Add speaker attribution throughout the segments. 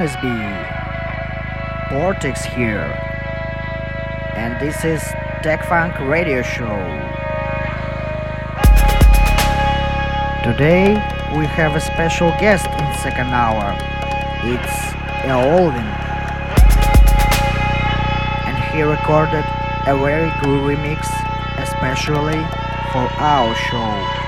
Speaker 1: NSB. Vortex here. And this is Tech Funk Radio Show. Today we have a special guest in second hour. It's Eolvin. And he recorded a very cool remix especially for our show.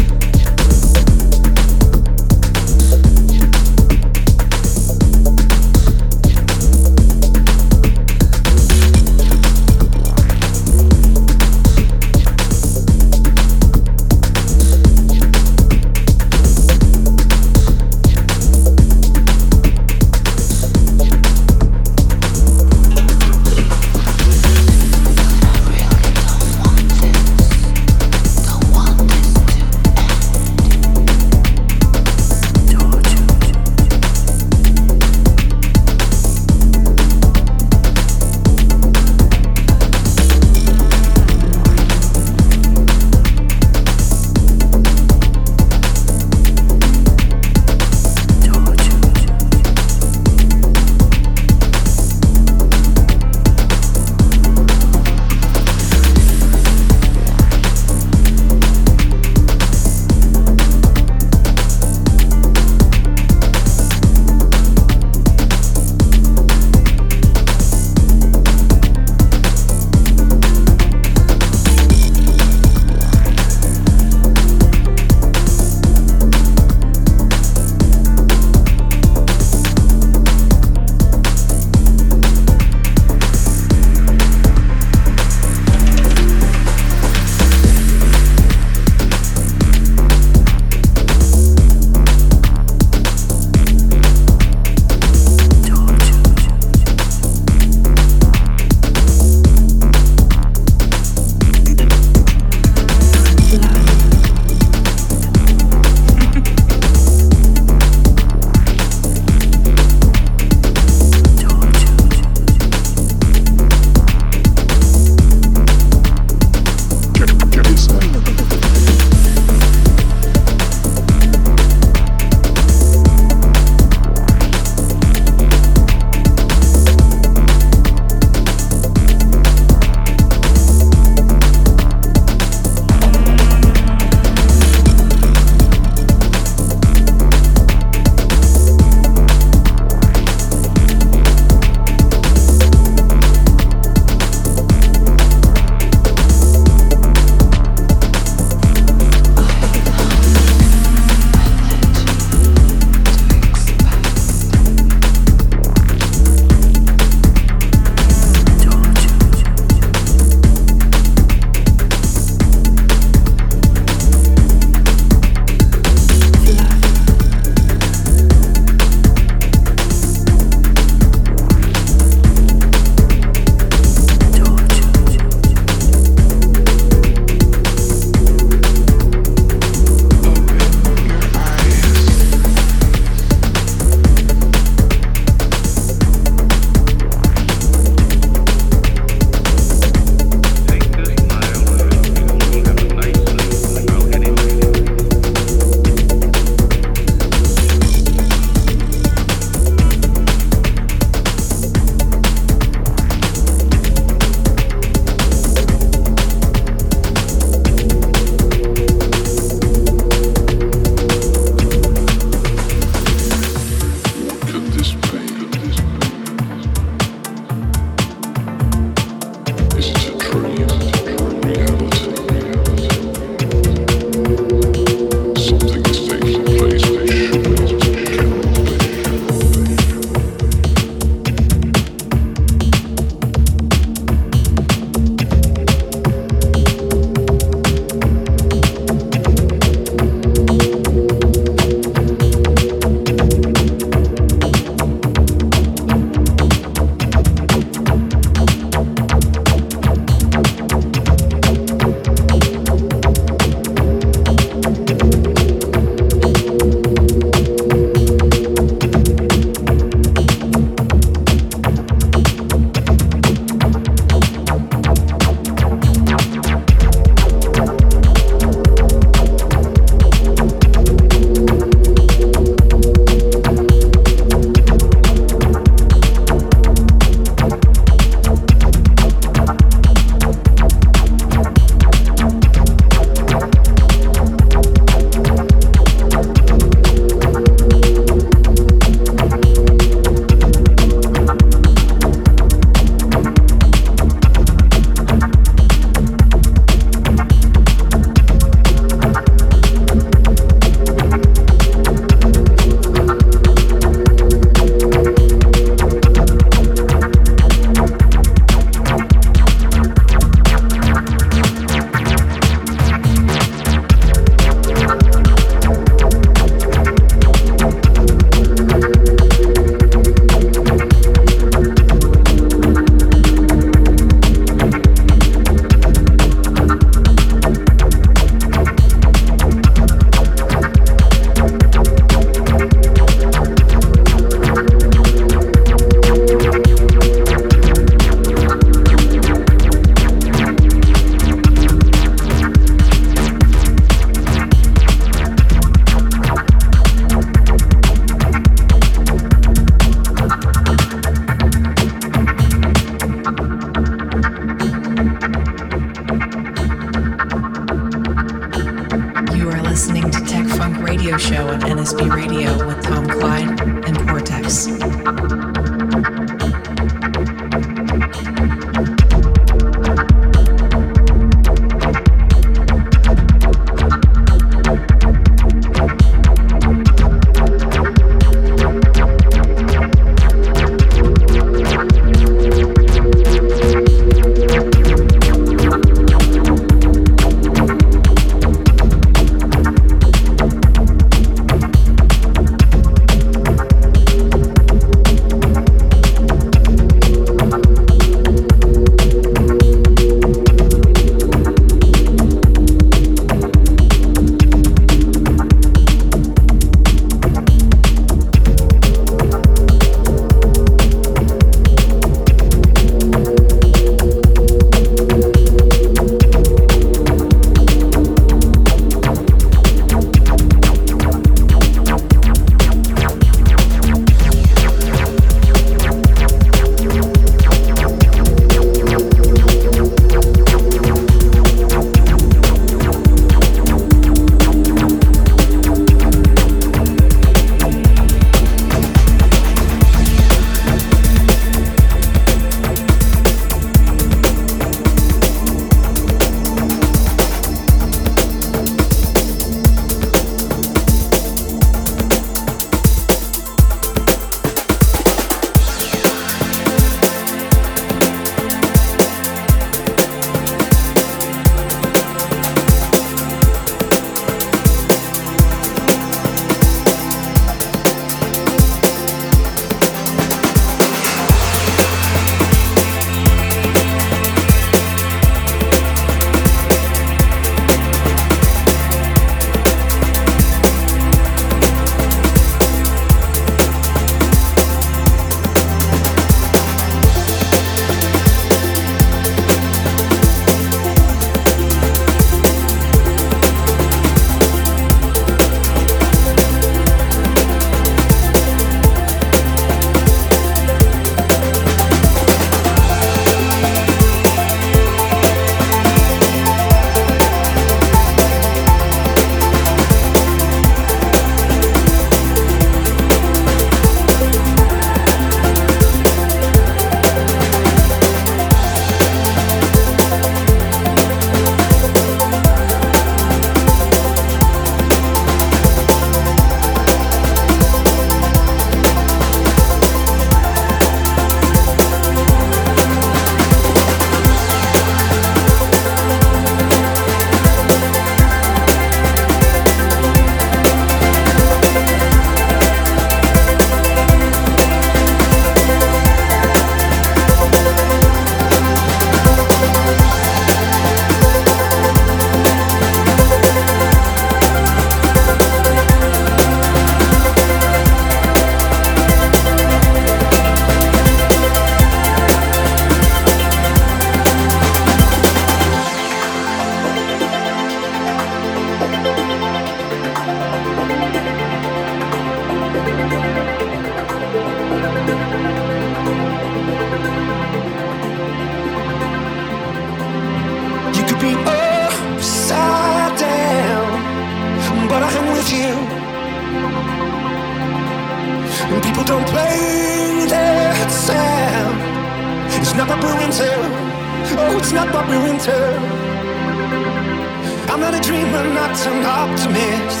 Speaker 2: but not an optimist.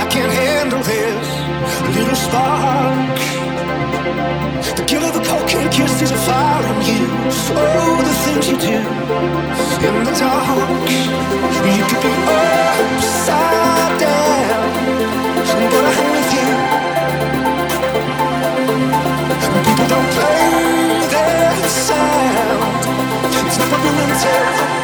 Speaker 2: I can't handle this little spark. The guilt of a cocaine kiss is a fire in you. Oh, the things you do in the dark. You could be upside down, but I'm with you. People don't play their sound. It's
Speaker 3: never been intended.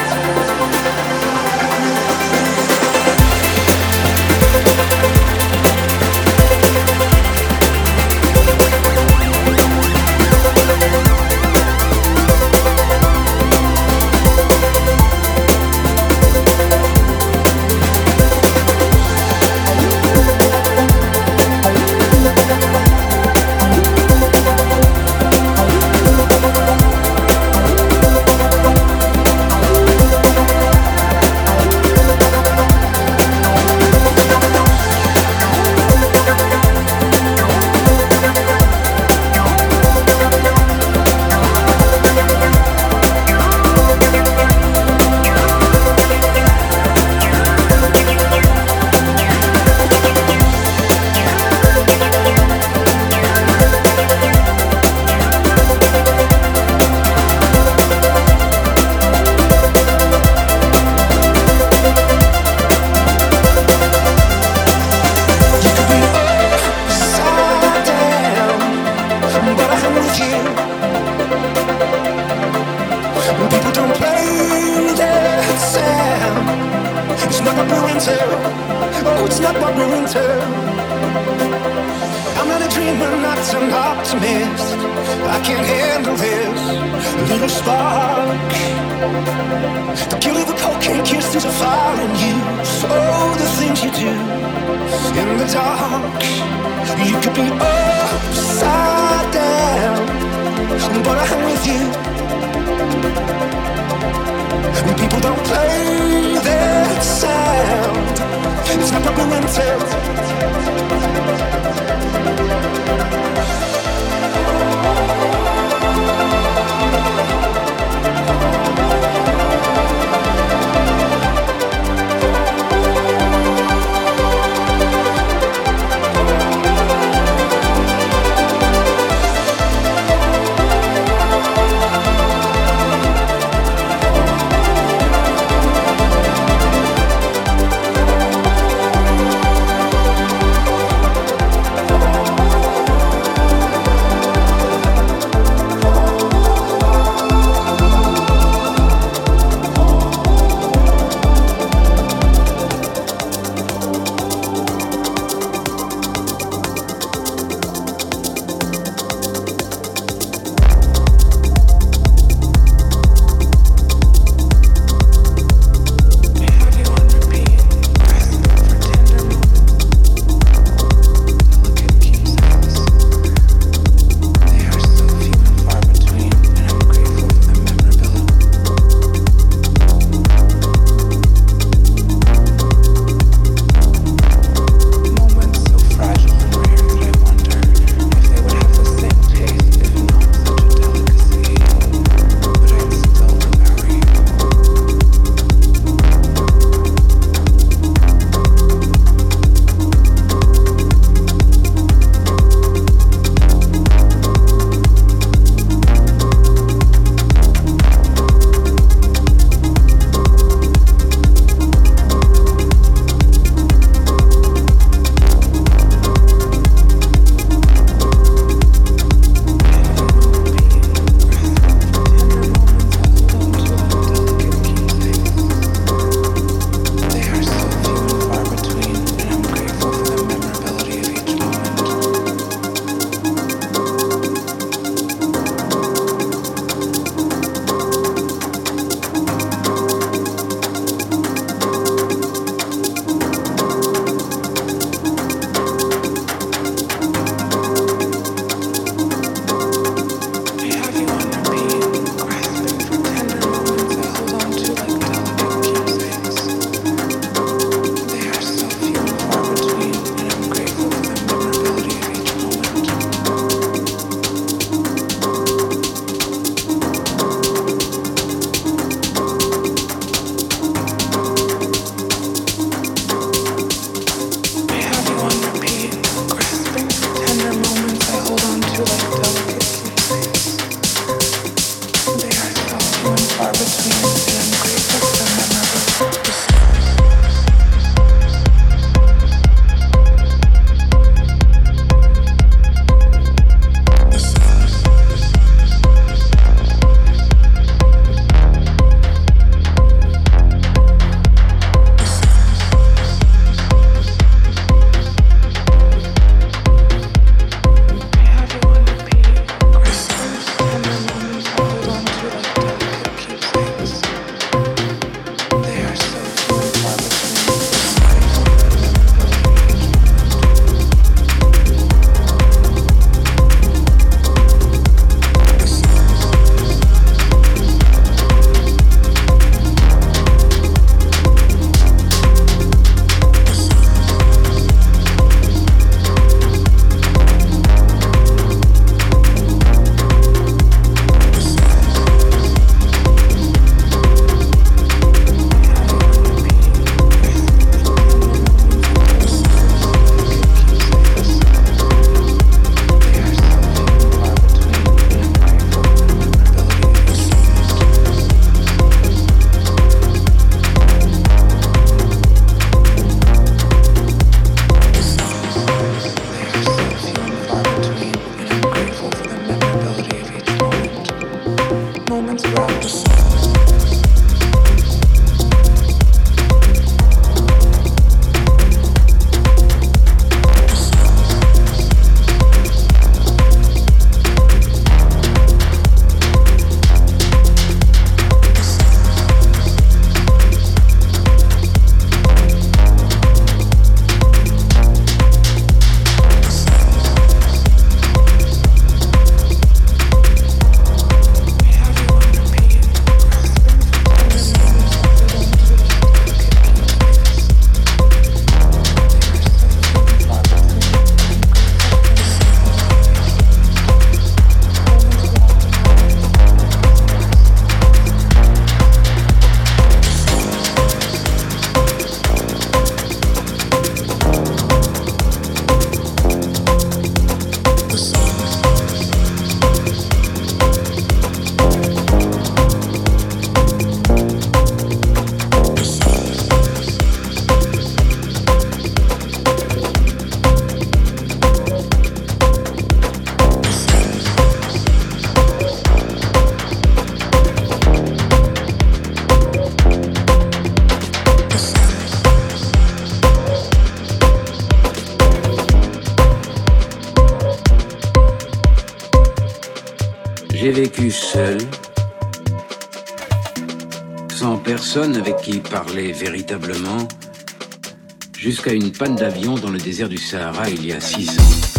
Speaker 3: Panne d'avion dans le désert du Sahara il y a six ans.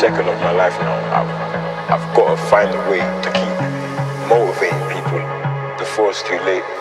Speaker 4: second of my life now, I've, I've got to find a way to keep motivating people before it's too late.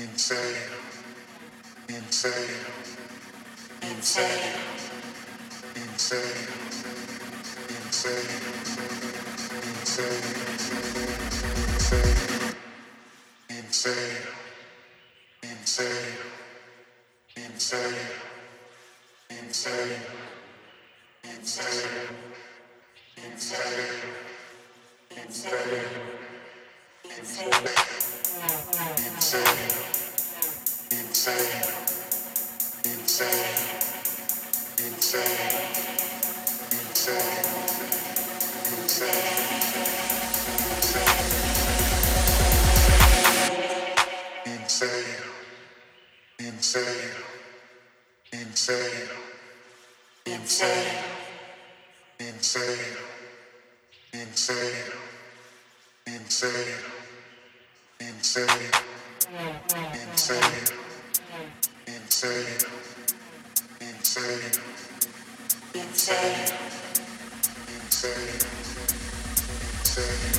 Speaker 5: Insane. Insane. Insane. Insane. Insane. Insane. Insane. Insane. Insane. Insane. Insane. Insane. Insane. Insane. Insane insane, insane, insane. Insane. Insane. Insane. Insane. Insane. Insane. Insane.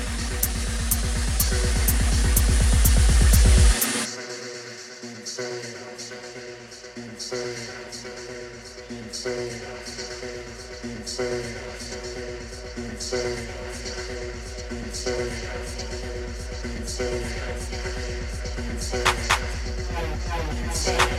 Speaker 1: say.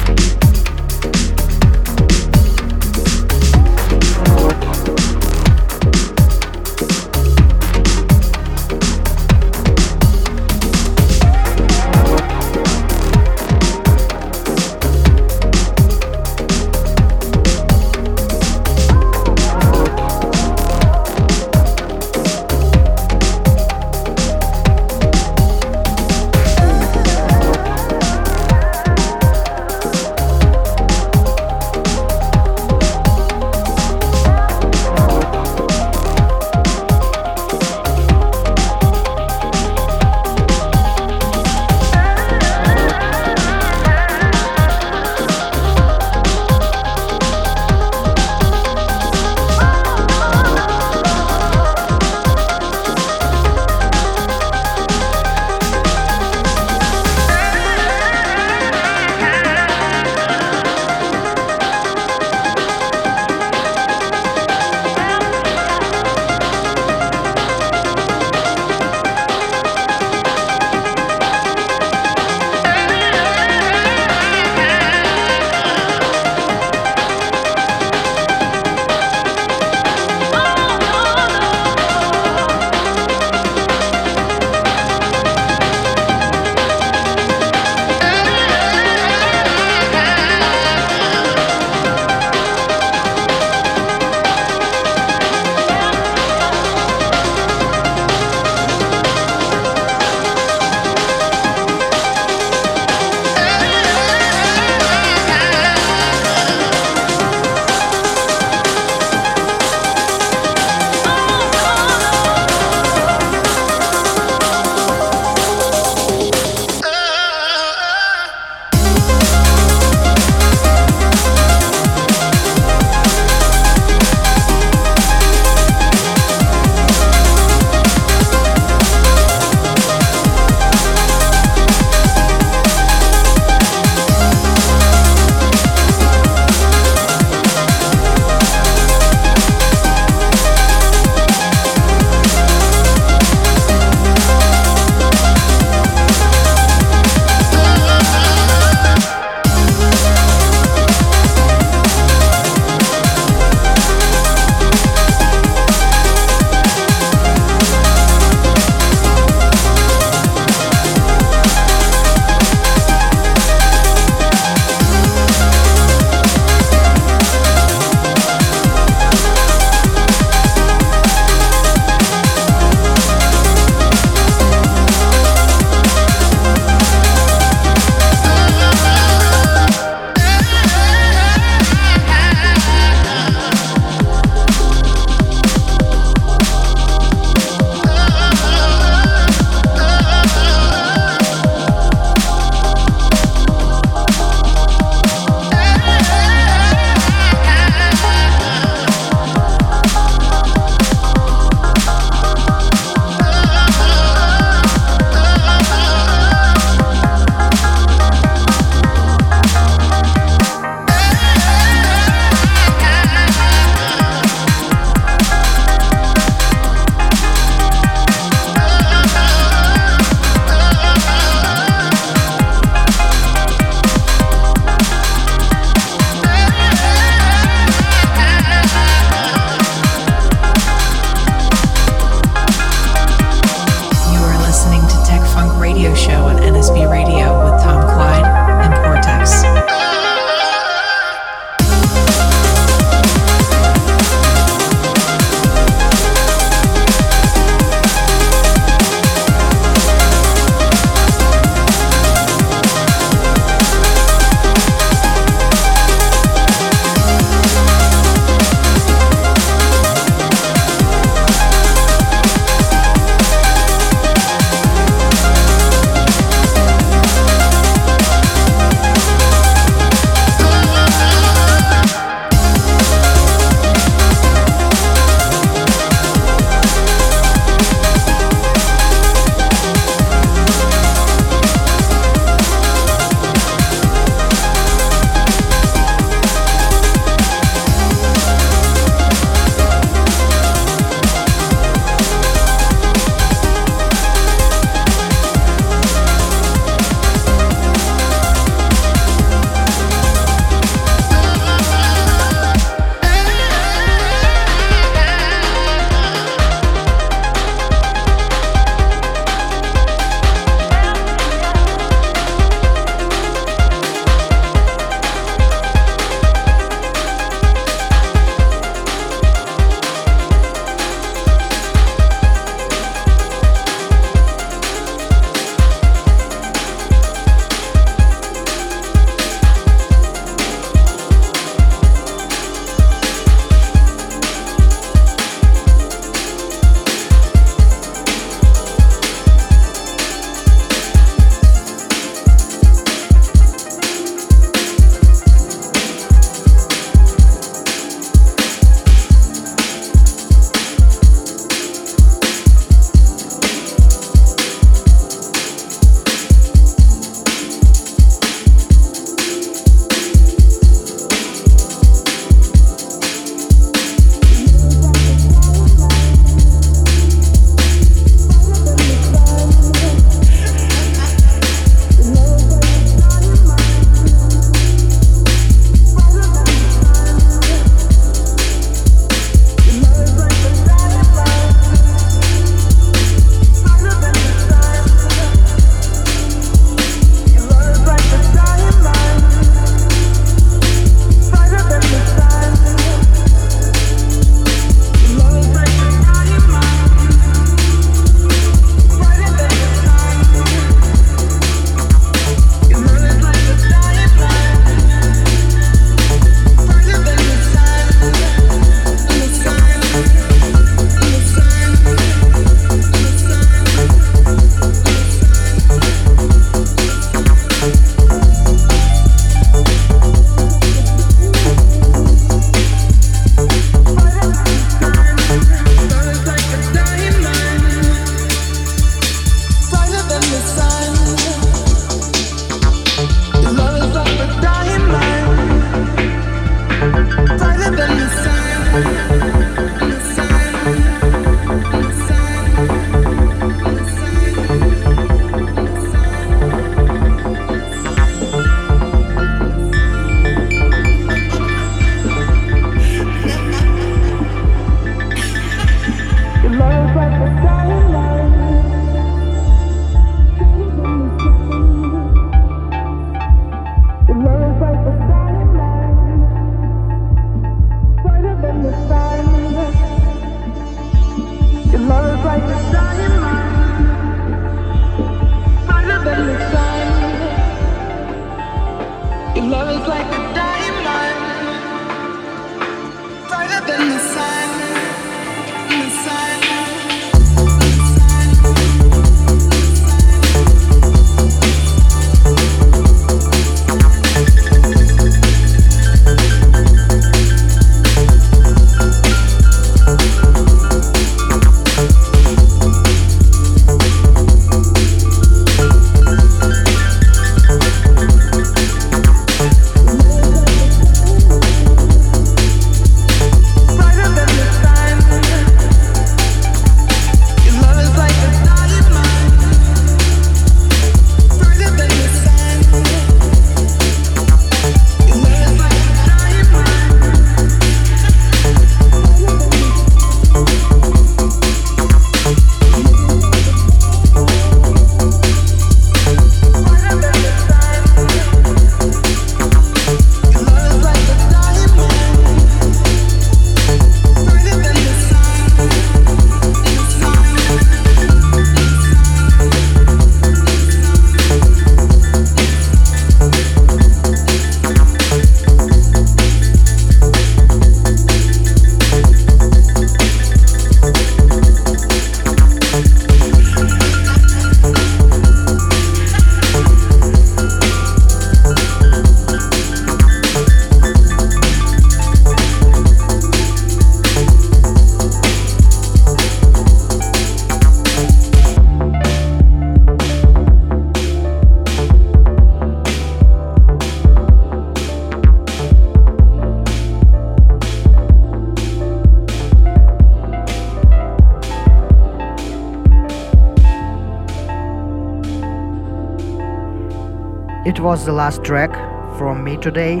Speaker 1: Was the last track from me today,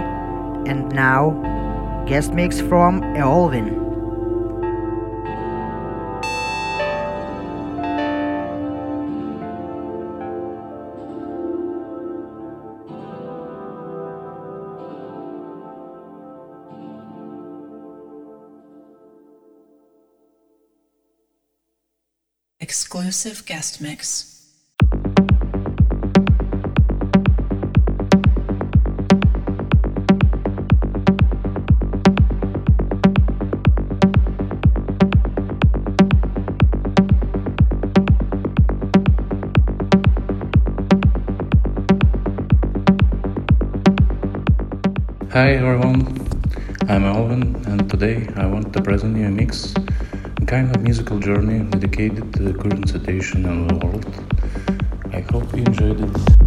Speaker 1: and now guest mix from Eolvin.
Speaker 6: Exclusive guest mix.
Speaker 7: Hi everyone, I'm Alvin and today I want to present you a mix, a kind of musical journey dedicated to the current situation in the world. I hope you enjoyed it.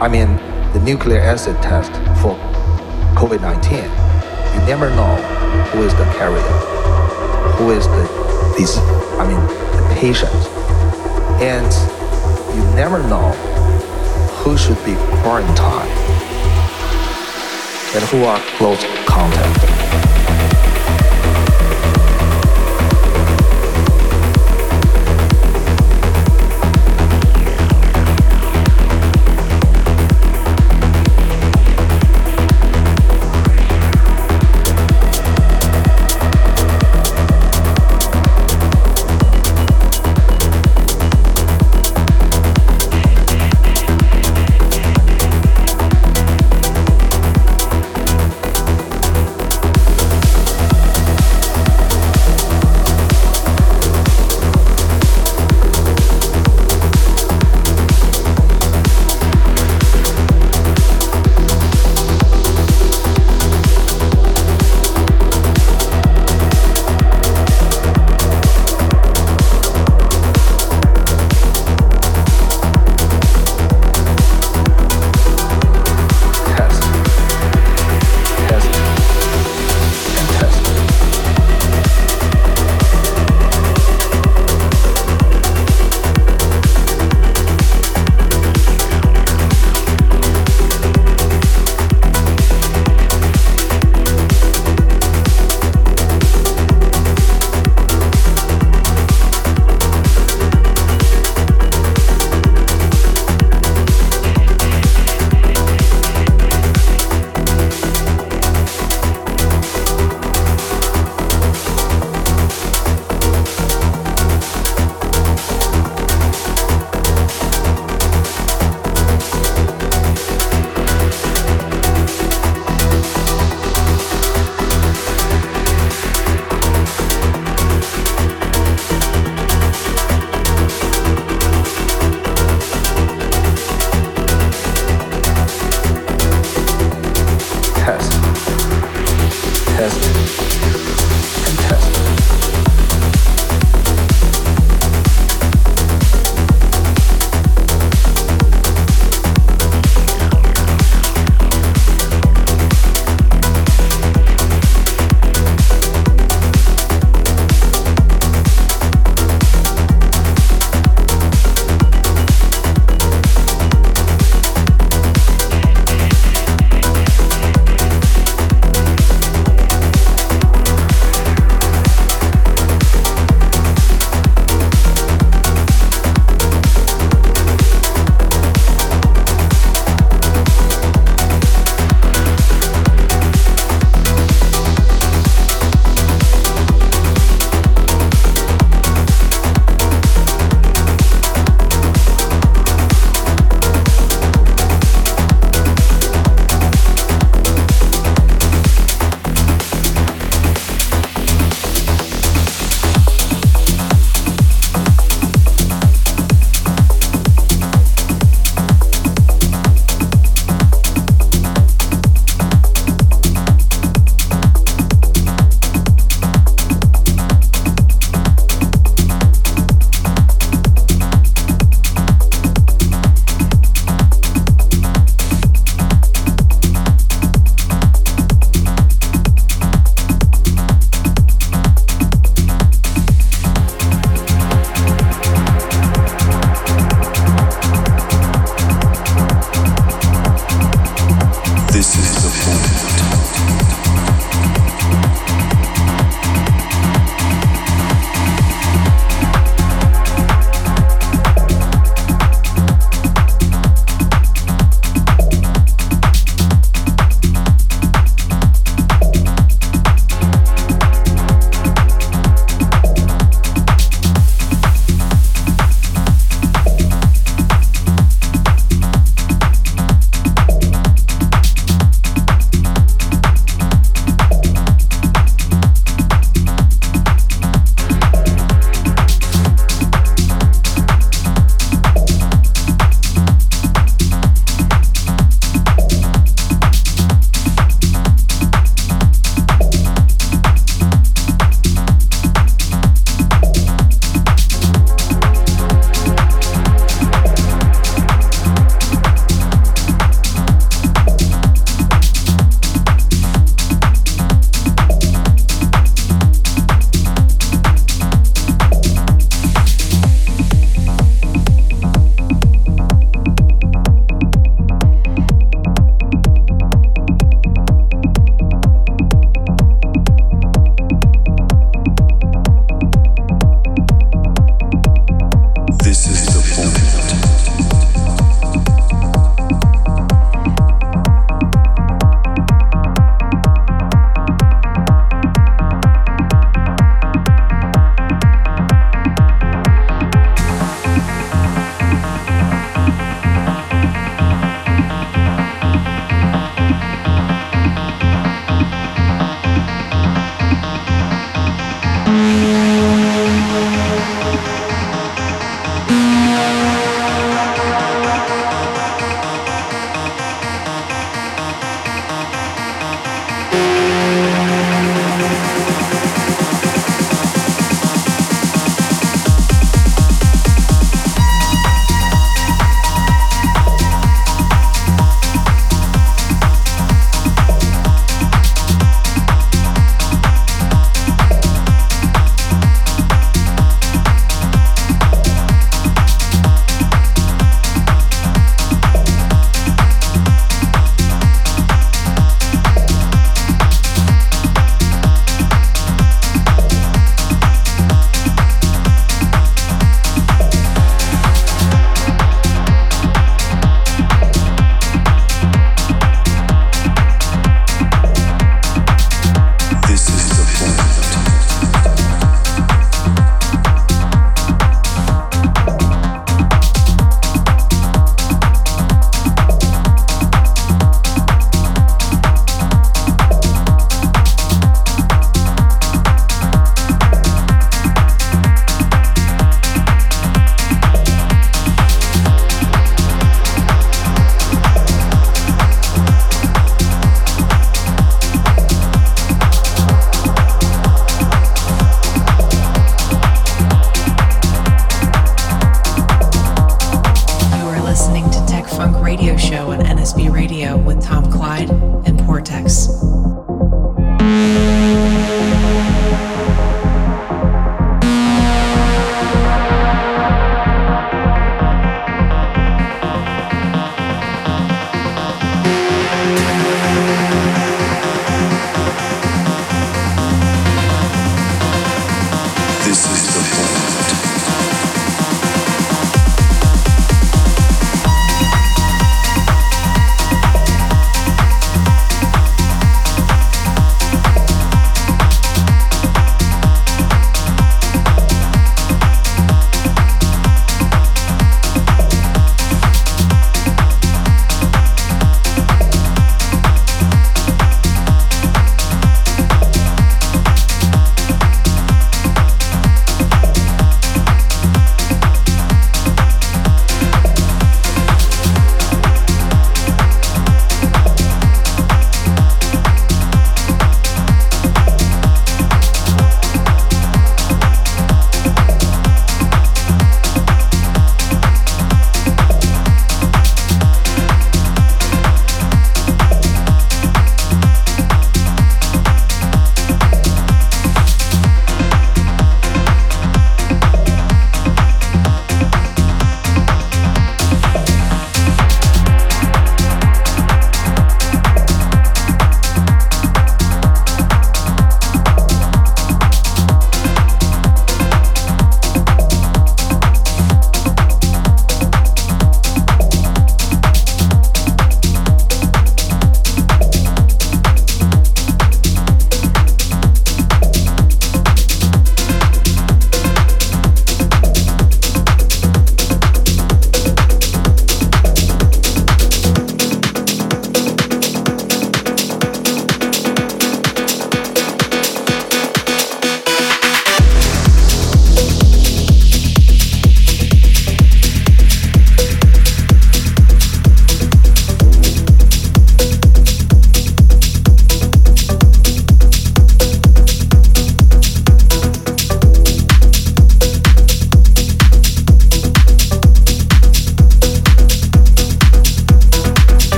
Speaker 8: I mean, the nucleic acid test for COVID 19, you never know who is the carrier, who is the, this, I mean, the patient. And you never know who should be quarantined and who are close contact.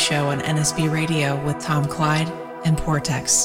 Speaker 6: Show on NSB Radio with Tom Clyde and Portex.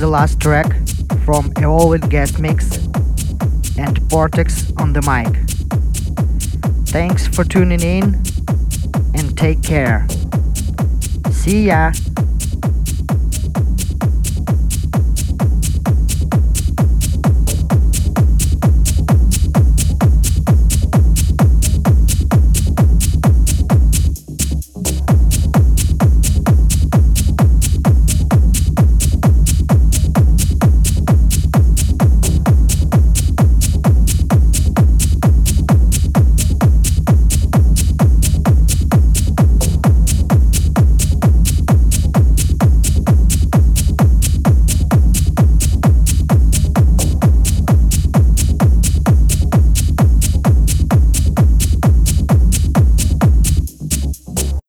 Speaker 1: The last track from Evolving Guest Mix and Portex on the mic. Thanks for tuning in and take care. See ya!